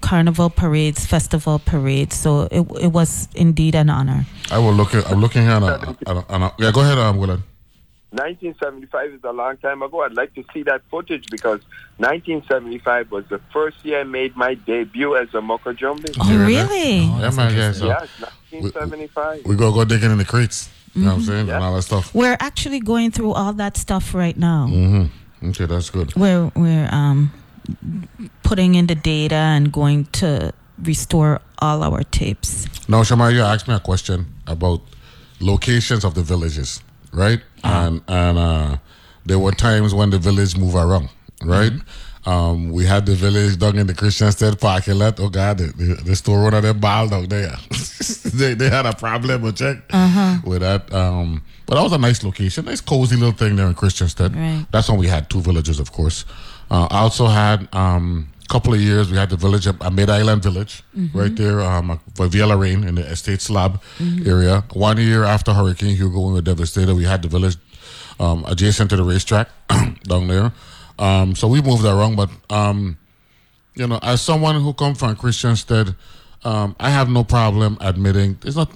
carnival parades, festival parades. So it it was indeed an honor. I will look at. I'm looking at a, at a, at a yeah. Go ahead, um, Willard. 1975 is a long time ago. I'd like to see that footage because 1975 was the first year I made my debut as a Moko Jumbie. Oh, really? yeah, man. Yeah. So yes, 1975. we go go digging in the crates. You know what I'm Mhm. saying? And all that stuff. We're actually going through all that stuff right now. Mm-hmm. Okay, that's good. We're we're um putting in the data and going to restore all our tapes. Now, Shamar, you asked me a question about locations of the villages, right? And and uh, there were times when the village moved around, right? Um, we had the village down in the Christiansted parking lot. Oh God, the, the, the store owner they balled out there. <laughs> they they had a problem with check Uh-huh. with that. Um, but that was a nice location, nice cozy little thing there in Christiansted. Right. That's when we had two villages, of course. Uh, I also had um, a couple of years. We had the village, a Mid Island village, Mhm. right there um, for Villa Rain in the Estate Slab Mhm. area. One year after Hurricane Hugo, when we were devastated, we had the village um, adjacent to the racetrack <coughs> down there. Um, so we moved that around, but um, you know, as someone who comes from Christiansted, um, I have no problem admitting it's not.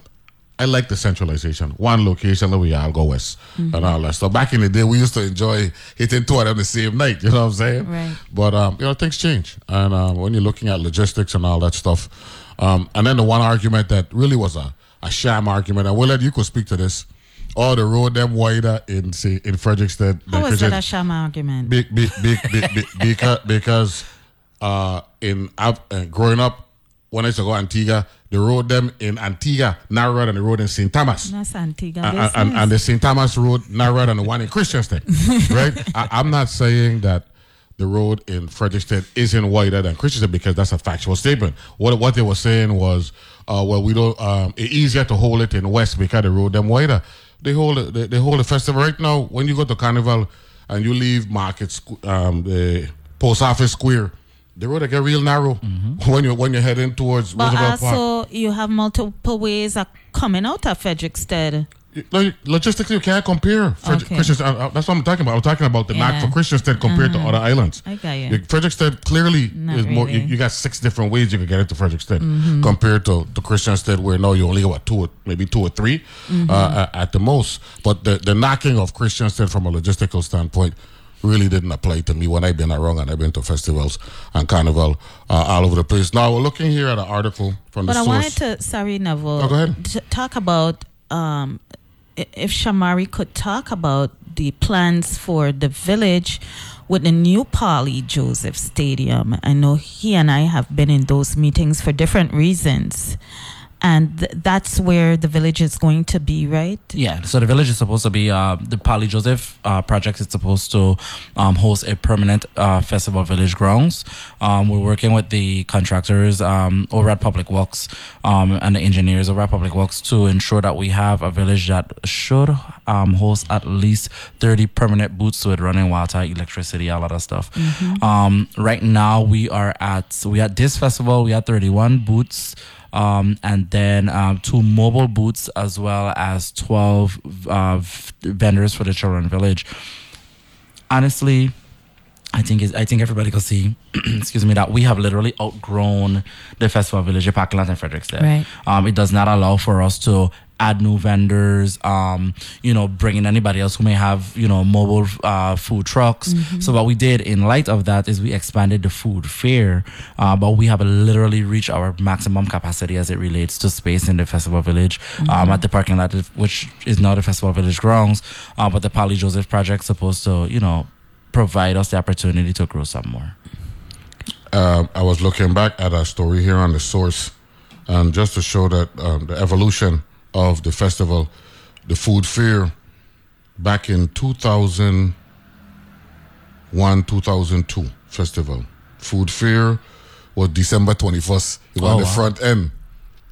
I like the centralization. One location, then we all go west Mm-hmm. and all that. So back in the day, we used to enjoy hitting two of them the same night. You know what I'm saying? Right. But um, you know, things change, and um, when you're looking at logistics and all that stuff, um, and then the one argument that really was a, a sham argument, and Willard, you could speak to this. Oh, the road them wider in say in Frederiksted. than How was that a sham argument? Big, big, big, big, big, because because <laughs> uh, in uh, growing up when I used to go Antigua, the road them in Antigua narrower than the road in St. Thomas. That's Antigua And, and, and the St. Thomas road narrower than the one in Christiansted, <laughs> right? I, I'm not saying that the road in Frederiksted isn't wider than Christiansted because that's a factual statement. What what they were saying was, uh, well, we don't. Um, it's easier to hold it in West because the road them wider. They hold it, they, they hold the festival right now. When you go to Carnival and you leave Market, um, the Post Office Square, the road they get real narrow <laughs> when you when you're heading towards but Roosevelt Park. also, you have multiple ways of coming out of Frederiksted. Like, logistically, you can't compare. Frederick, Okay. Christians, uh, uh, that's what I'm talking about. I'm talking about the knack Yeah. for Christiansted compared to Mhm. other islands. I got you. Like, Frederiksted clearly Not is more. You, you got six different ways you could get into Frederiksted Mhm. compared to to Christiansted, where no, you only got what, two, or maybe two or 3 Mhm. uh, at, at the most. But the the knocking of Christiansted from a logistical standpoint really didn't apply to me when I've been around and I've been to festivals and carnival uh, all over the place. Now we're looking here at an article from But the But I source. wanted to, sorry, Neville, Oh, go ahead. to talk about um, if Shamari could talk about the plans for the village with the new Polly Joseph Stadium. I know he and I have been in those meetings for different reasons. And th- that's where the village is going to be, right? Yeah, so the village is supposed to be uh, the Pali Joseph uh, project is supposed to um, host a permanent uh, festival village grounds. Um, we're working with the contractors um, over at Public Works um, and the engineers over at Public Works to ensure that we have a village that should um, host at least 30 permanent booths with running water, electricity, a lot of stuff. Mhm. Um, right now we are at we at this festival we had 31 booths um, and then um, two mobile booths as well as 12 uh, vendors for the children village honestly I think is I think everybody can see, <clears throat> excuse me, that we have literally outgrown the festival village, the parking lot in. Right. Um, it does not allow for us to add new vendors, um, you know, bring in anybody else who may have, you know, mobile uh, food trucks. Mhm. So what we did in light of that is we expanded the food fair, uh, but we have literally reached our maximum capacity as it relates to space in the festival village um, Mhm. at the parking lot, which is now the festival village grounds. Uh, but the Polly Joseph project supposed to, you know, provide us the opportunity to grow some more. um, I was looking back at our story here on the source, and just to show that um, the evolution of the festival, the food fair, back in 2001, 2002 festival, food fair was December 21st. It was Oh, the wow. front end.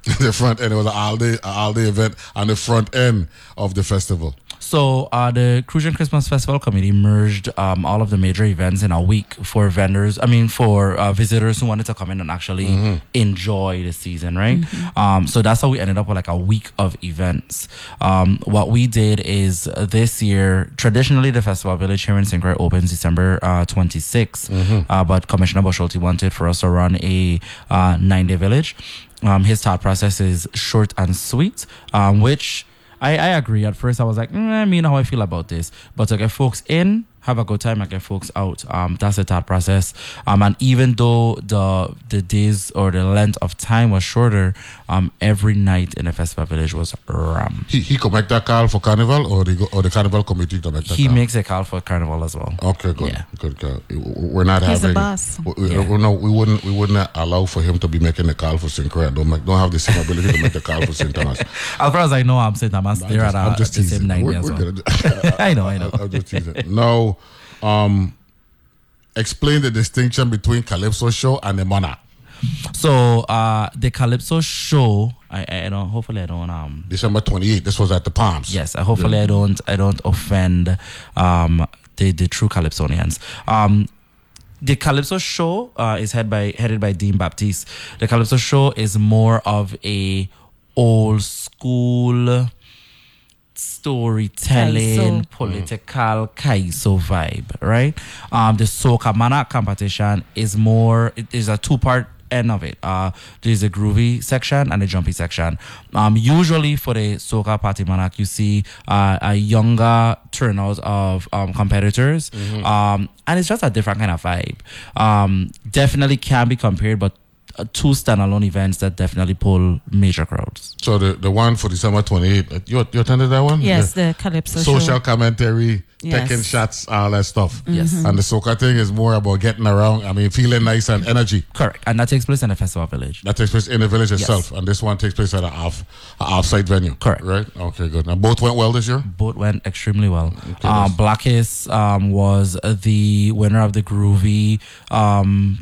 <laughs> the front end. It was an all day, all day event on the front end of the festival. So uh, the Crucian Christmas Festival Committee merged um, all of the major events in a week for vendors. I mean, for uh, visitors who wanted to come in and actually Mhm. enjoy the season, right? Um, so that's how we ended up with like a week of events. Um, what we did is uh, this year, traditionally the Festival Village here in St. Croix opens December uh, 26th, Mhm. uh, but Commissioner Boschulte wanted for us to run a uh, nine-day village. Um, his thought process is short and sweet, um, which I, I agree. At first, I was like, mm, I mean, how I feel about this. But get folks in, have a good time, and get folks out. Um, that's the thought process. Um, and even though the the days or the length of time was shorter, um, every night in the festival village was ram. He, he could make that call for carnival, or the, or the carnival committee to make that He call? makes a call for carnival as well. Okay, good, good. good. We're not He's the having. boss. We, we- we- no, we wouldn't. We wouldn't allow for him to be making a call for St. Croix. Don't make, don't have the same ability to make the call for St. Thomas. <laughs> As far as I know, I'm St. Thomas. I'm They're at, I'm uh, just the same teasing. night as well. I know, I know. I'm just teasing. No, um, explain the distinction between Calypso show and the Monarch. So uh, the Calypso show, I, I don't. Hopefully, I don't. Um, December 28th. This was at the Palms. Yes, uh, hopefully I don't I don't offend um the the true Calypsonians. Um the Calypso show uh, is head by headed by Dean Baptiste. The Calypso show is more of a old school storytelling, Kaiso. political Kaiso vibe, right? Um, the Soca Monarch competition is more. It is a two part end of it. Uh, there's a groovy section and a jumpy section. Um, usually for the soca party monarch, you see uh, a younger turnout of um, competitors, Mhm. um, and it's just a different kind of vibe. Um, definitely can be compared, but two standalone events that definitely pull major crowds. So the, the one for December 28th, you, you attended that one? Yes, the Calypso Social show. commentary, Yes. taking shots, all that stuff. Yes. Mhm. And the soca thing is more about getting around, I mean, feeling nice and energy. Correct. And that takes place in the festival village. That takes place in the village Yes. itself. And this one takes place at an off, a off-site venue. Correct. Right? Okay, good. Now, both went well this year? Both went extremely well. Okay, um, that's- Blackest um, was the winner of the groovy um,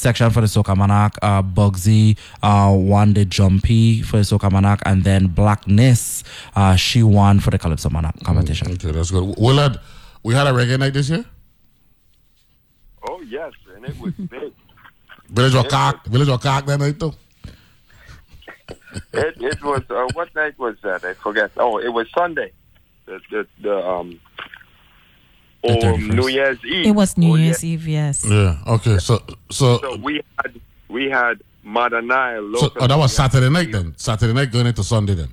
section for the Soca Monarch. Uh, Bugsy uh, won the jumpy for the Soca Monarch, and then Blackness uh, she won for the Calypso Monarch competition. Okay, that's good. Willard, we had a reggae night this year? Oh yes, and it was big. Village of Cock. Village of Cock that night, too? it, it was uh, what night was that? I forget. Oh, it was Sunday. The the, the um. The Or 31st. New Year's Eve. It was New Oh, Year's yeah. Eve, yes. Yeah, okay. So, so, So we had we had Mother Nile so oh, that was Saturday night then? Saturday night going into Sunday then?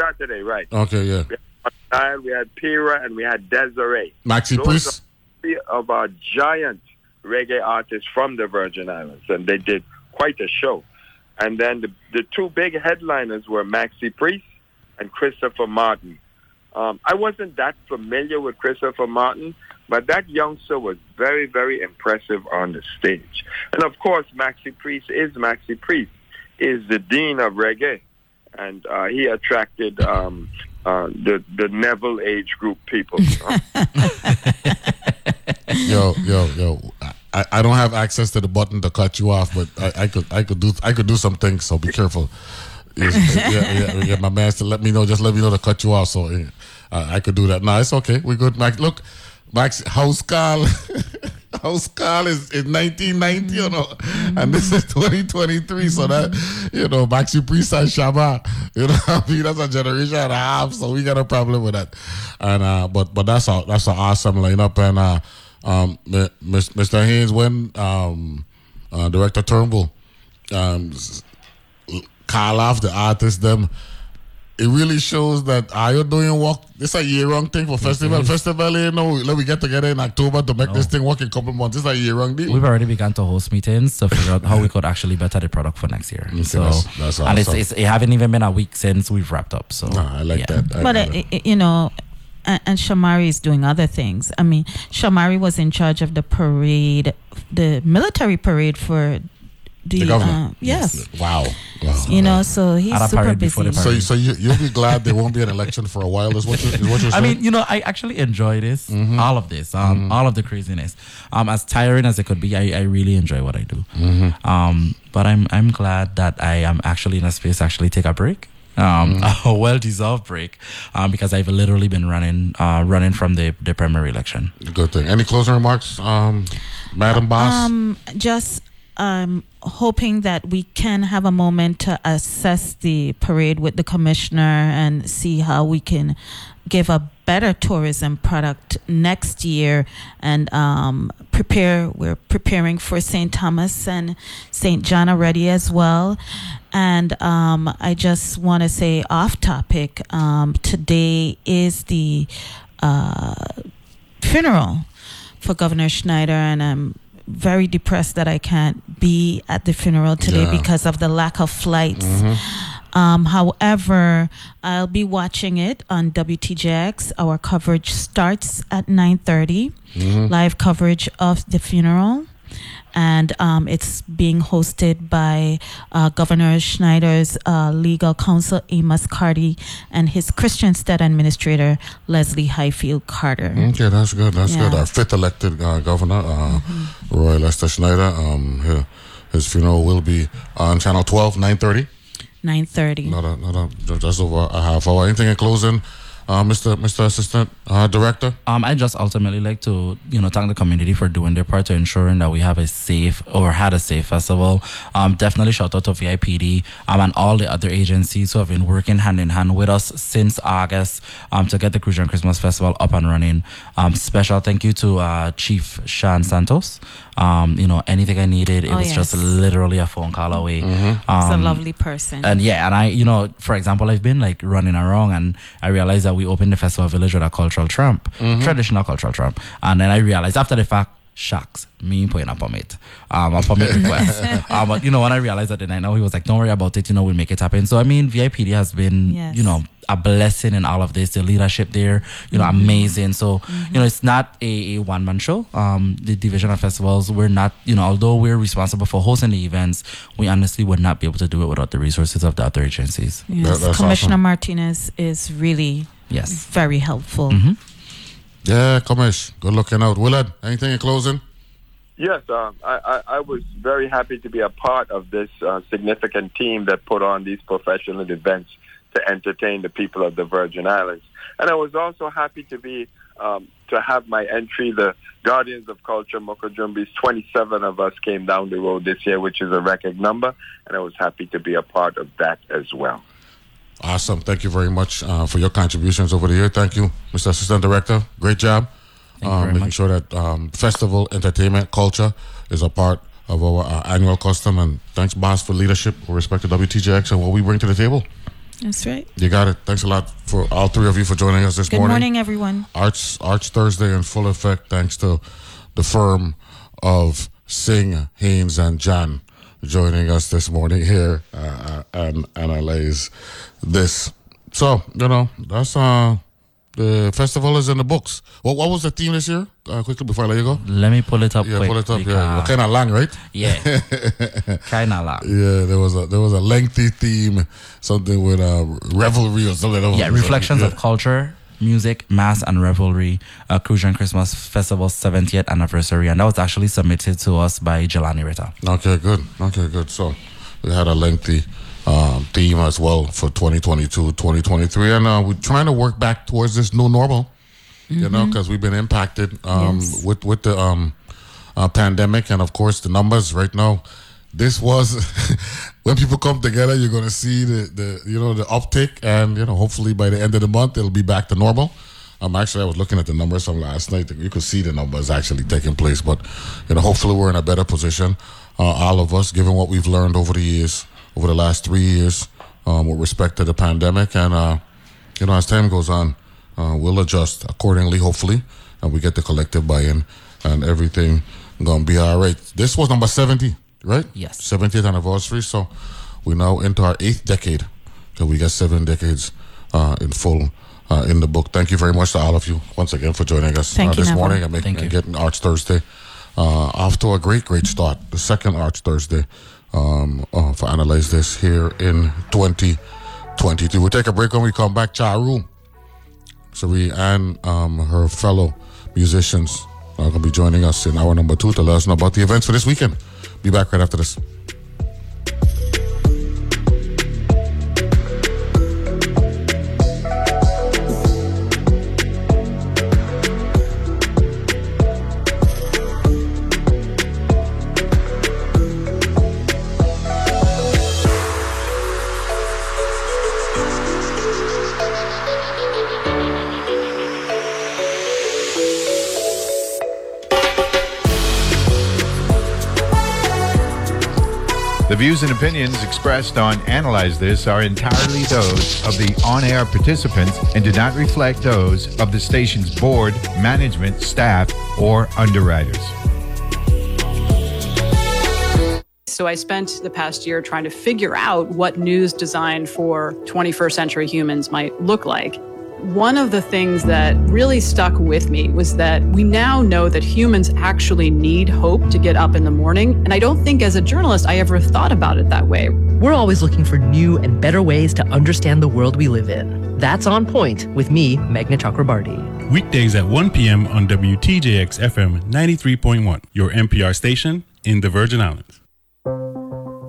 Saturday, right? Okay, yeah. We had Nile, we had Pira, and we had Dezarie. Maxi Those Priest? three of our giant reggae artists from the Virgin Islands, and they did quite a show. And then the, the two big headliners were Maxi Priest and Christopher Martin. Um, I wasn't that familiar with Christopher Martin, but that youngster was very, very impressive on the stage. And of course, Maxi Priest is Maxi Priest, is the dean of reggae, and uh, he attracted um, uh, the the Neville age group people. <laughs> yo, yo, yo. I, I don't have access to the button to cut you off, but I, I could I could do I could do some things, so be careful. Yes, yeah, yeah, yeah, my man to let me know, just let me know to cut you off, so uh, I could do that. No, it's okay. We good, Max. Look, Max House call. <laughs> House is, is 1990, you know, and this is 2023. So that, you know, Maxi Priest and Shabba, you know, <laughs> I mean, that's a generation and a half. So we got a problem with that. And uh, but but that's a that's an awesome lineup. And uh, um, Mr. Haynes, when um, uh, Director Turnbull um, call off the artists, them it really shows that are you doing work? It's a year long thing for festival. Mm-hmm. Festival, you know, let we get together in October to make this oh. thing work in a couple months. It's a year long deal. We've already begun to host meetings to figure out how we could actually better the product for next year. Mm, so, that's- that's and it's, it's, it haven't even been a week since we've wrapped up. So, I like that. but uh, i- i- uh, you know and, and Shamari is doing other things. I mean, Shamari was in charge of the parade, the military parade for the, The governor. uh, yes. Wow. wow. You know, so he's At super busy. So, you- so you, you'll be glad there won't be an election for a while. Is what, you, is what you're <laughs> I mean, you know, I actually enjoy this, Mm-hmm. all of this, um, all of the craziness. Um, as tiring as it could be, I, I really enjoy what I do. Mm-hmm. Um, but I'm I'm glad that I am actually in a space to actually take a break. Um, Mm-hmm. <laughs> a well-deserved break, um, because I've literally been running, uh, running from the, the primary election. Good thing. Any closing remarks, um, Madam Boss? Um, just um, hoping that we can have a moment to assess the parade with the commissioner and see how we can give a better tourism product next year and um, prepare. We're preparing for St. Thomas and St. John already as well. And um, I just want to say off topic, um, today is the uh, funeral for Governor Schneider, and I'm very depressed that I can't be at the funeral today Yeah. because of the lack of flights. Mm-hmm. Um, however, I'll be watching it on WTJX. Our coverage starts at 9:30. Mhm. Live coverage of the funeral. And um, it's being hosted by uh, Governor Schneider's uh, legal counsel, Amos Carty, and his Christian State Administrator, Leslie Highfield Carter. Okay, that's good. That's good. Our fifth elected uh, governor, uh, Roy Lester Schneider. Um, hi- his funeral will be on Channel 12, 9.30. 9.30. Not a, not a, just over a half hour. Anything in closing, uh, Mr. Mr. Assistant? Uh, director? Um, I just ultimately like to, you know, thank the community for doing their part to ensuring that we have a safe or had a safe festival. Um, definitely shout out to VIPD um, and all the other agencies who have been working hand in hand with us since August um, to get the Crucian Christmas Festival up and running. Um, special thank you to uh, Chief Sean Santos. Um, you know, anything I needed, it Oh, was yes. just literally a phone call away. He's a Um, lovely person. and yeah, and I, you know, for example, I've been like running around and I realized that we opened the festival village with a cultural tramp, Mhm. traditional cultural tramp. And then I realized after the fact, shucks, me putting up a permit, um, a permit request. um, <laughs> but you know, when I realized that, then I know he was like, don't worry about it, you know, we'll make it happen. So, I mean, VIPD has been, Yes. you know, a blessing in all of this. The leadership there, you know, Mhm. amazing. So, you know, it's not a, a one man show. Um, the division of festivals, we're not, you know, although we're responsible for hosting the events, we honestly would not be able to do it without the resources of the other agencies. Yes, Commissioner Martinez is really Yes. very helpful. Mm-hmm. Yeah, Commish. Good looking out. Willard, anything in closing? Yes, um, I, I, I was very happy to be a part of this uh, significant team that put on these professional events to entertain the people of the Virgin Islands. And I was also happy to be um, to have my entry. The Guardians of Culture, Moko Jumbie's 27 of us came down the road this year, which is a record number, and I was happy to be a part of that as well. Awesome. Thank you very much uh, for your contributions over the year. Thank you, Mr. Assistant Director. Great job. Thank you Um, very making much. sure that um, festival entertainment culture is a part of our uh, annual custom. And thanks, boss, for leadership with respect to WTJX and what we bring to the table. That's right. You got it. Thanks a lot for all three of you for joining us this morning. Good morning, everyone. Arch Arch Thursday in full effect, thanks to the firm of Singh, Haynes, and Jan joining us this morning here uh, uh, and analyze this. So you know that's uh the festival is in the books. What what was the theme this year? Uh, quickly before I let you go. Let me pull it up Yeah, pull it up. Yeah, kind of long, right? Yeah. <laughs> Kinda long. Yeah, there was a there was a lengthy theme, something with uh revelry or something. Yeah, reflections of culture, music, mass, and revelry. Uh, Crucian Christmas Festival's 70th anniversary, and that was actually submitted to us by Jelani Ritter. Okay, good. Okay, good. So we had a lengthy um, theme as well for 2022, 2023, and uh, we're trying to work back towards this new normal. You know, because we've been impacted um, Yes. with with the um, uh, pandemic, and of course the numbers right now. This was <laughs> when people come together, you're going to see the, the you know the uptick, and you know hopefully by the end of the month it'll be back to normal. Um, actually, I was looking at the numbers from last night. You could see the numbers actually taking place, but you know, hopefully, we're in a better position. Uh, all of us, given what we've learned over the years, over the last three years, um, with respect to the pandemic, and uh, you know, as time goes on, uh, we'll adjust accordingly. Hopefully, and we get the collective buy-in, and everything gonna be all right. This was number seventy, right? Yes, 70th anniversary. So we're now into our eighth decade. So we got seven decades uh, in full uh, in the book. Thank you very much to all of you once again for joining us Thank uh, this Neville. morning and, making, and getting Arch Thursday uh, off to a great, great start. The second Arch Thursday um, uh, for Analyze This here in 2022. We'll take a break when we come back. Cha Room. Cherie and um, her fellow musicians are going to be joining us in hour number two to let us know about the events for this weekend. Be back right after this. Views and opinions expressed on Analyze This are entirely those of the on air participants and do not reflect those of the station's board, management, staff, or underwriters. So I spent the past year trying to figure out what news designed for 21st century humans might look like. One of the things that really stuck with me was that we now know that humans actually need hope to get up in the morning. And I don't think as a journalist I ever thought about it that way. We're always looking for new and better ways to understand the world we live in. That's On Point with me, Meghna Chakrabarti. Weekdays at 1 p.m. on WTJX FM 93.1, your NPR station in the Virgin Islands.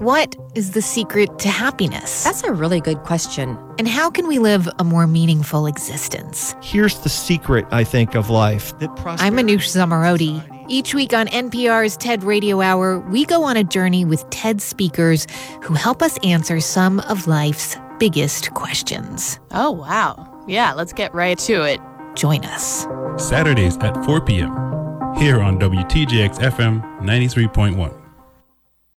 What is the secret to happiness? That's a really good question. And how can we live a more meaningful existence? Here's the secret, I think, of life. I'm Manoush Zomorodi. Each week on NPR's TED Radio Hour, we go on a journey with TED speakers who help us answer some of life's biggest questions. Oh, wow. Yeah, let's get right to it. Join us. Saturdays at 4 p.m. here on WTJX FM 93.1.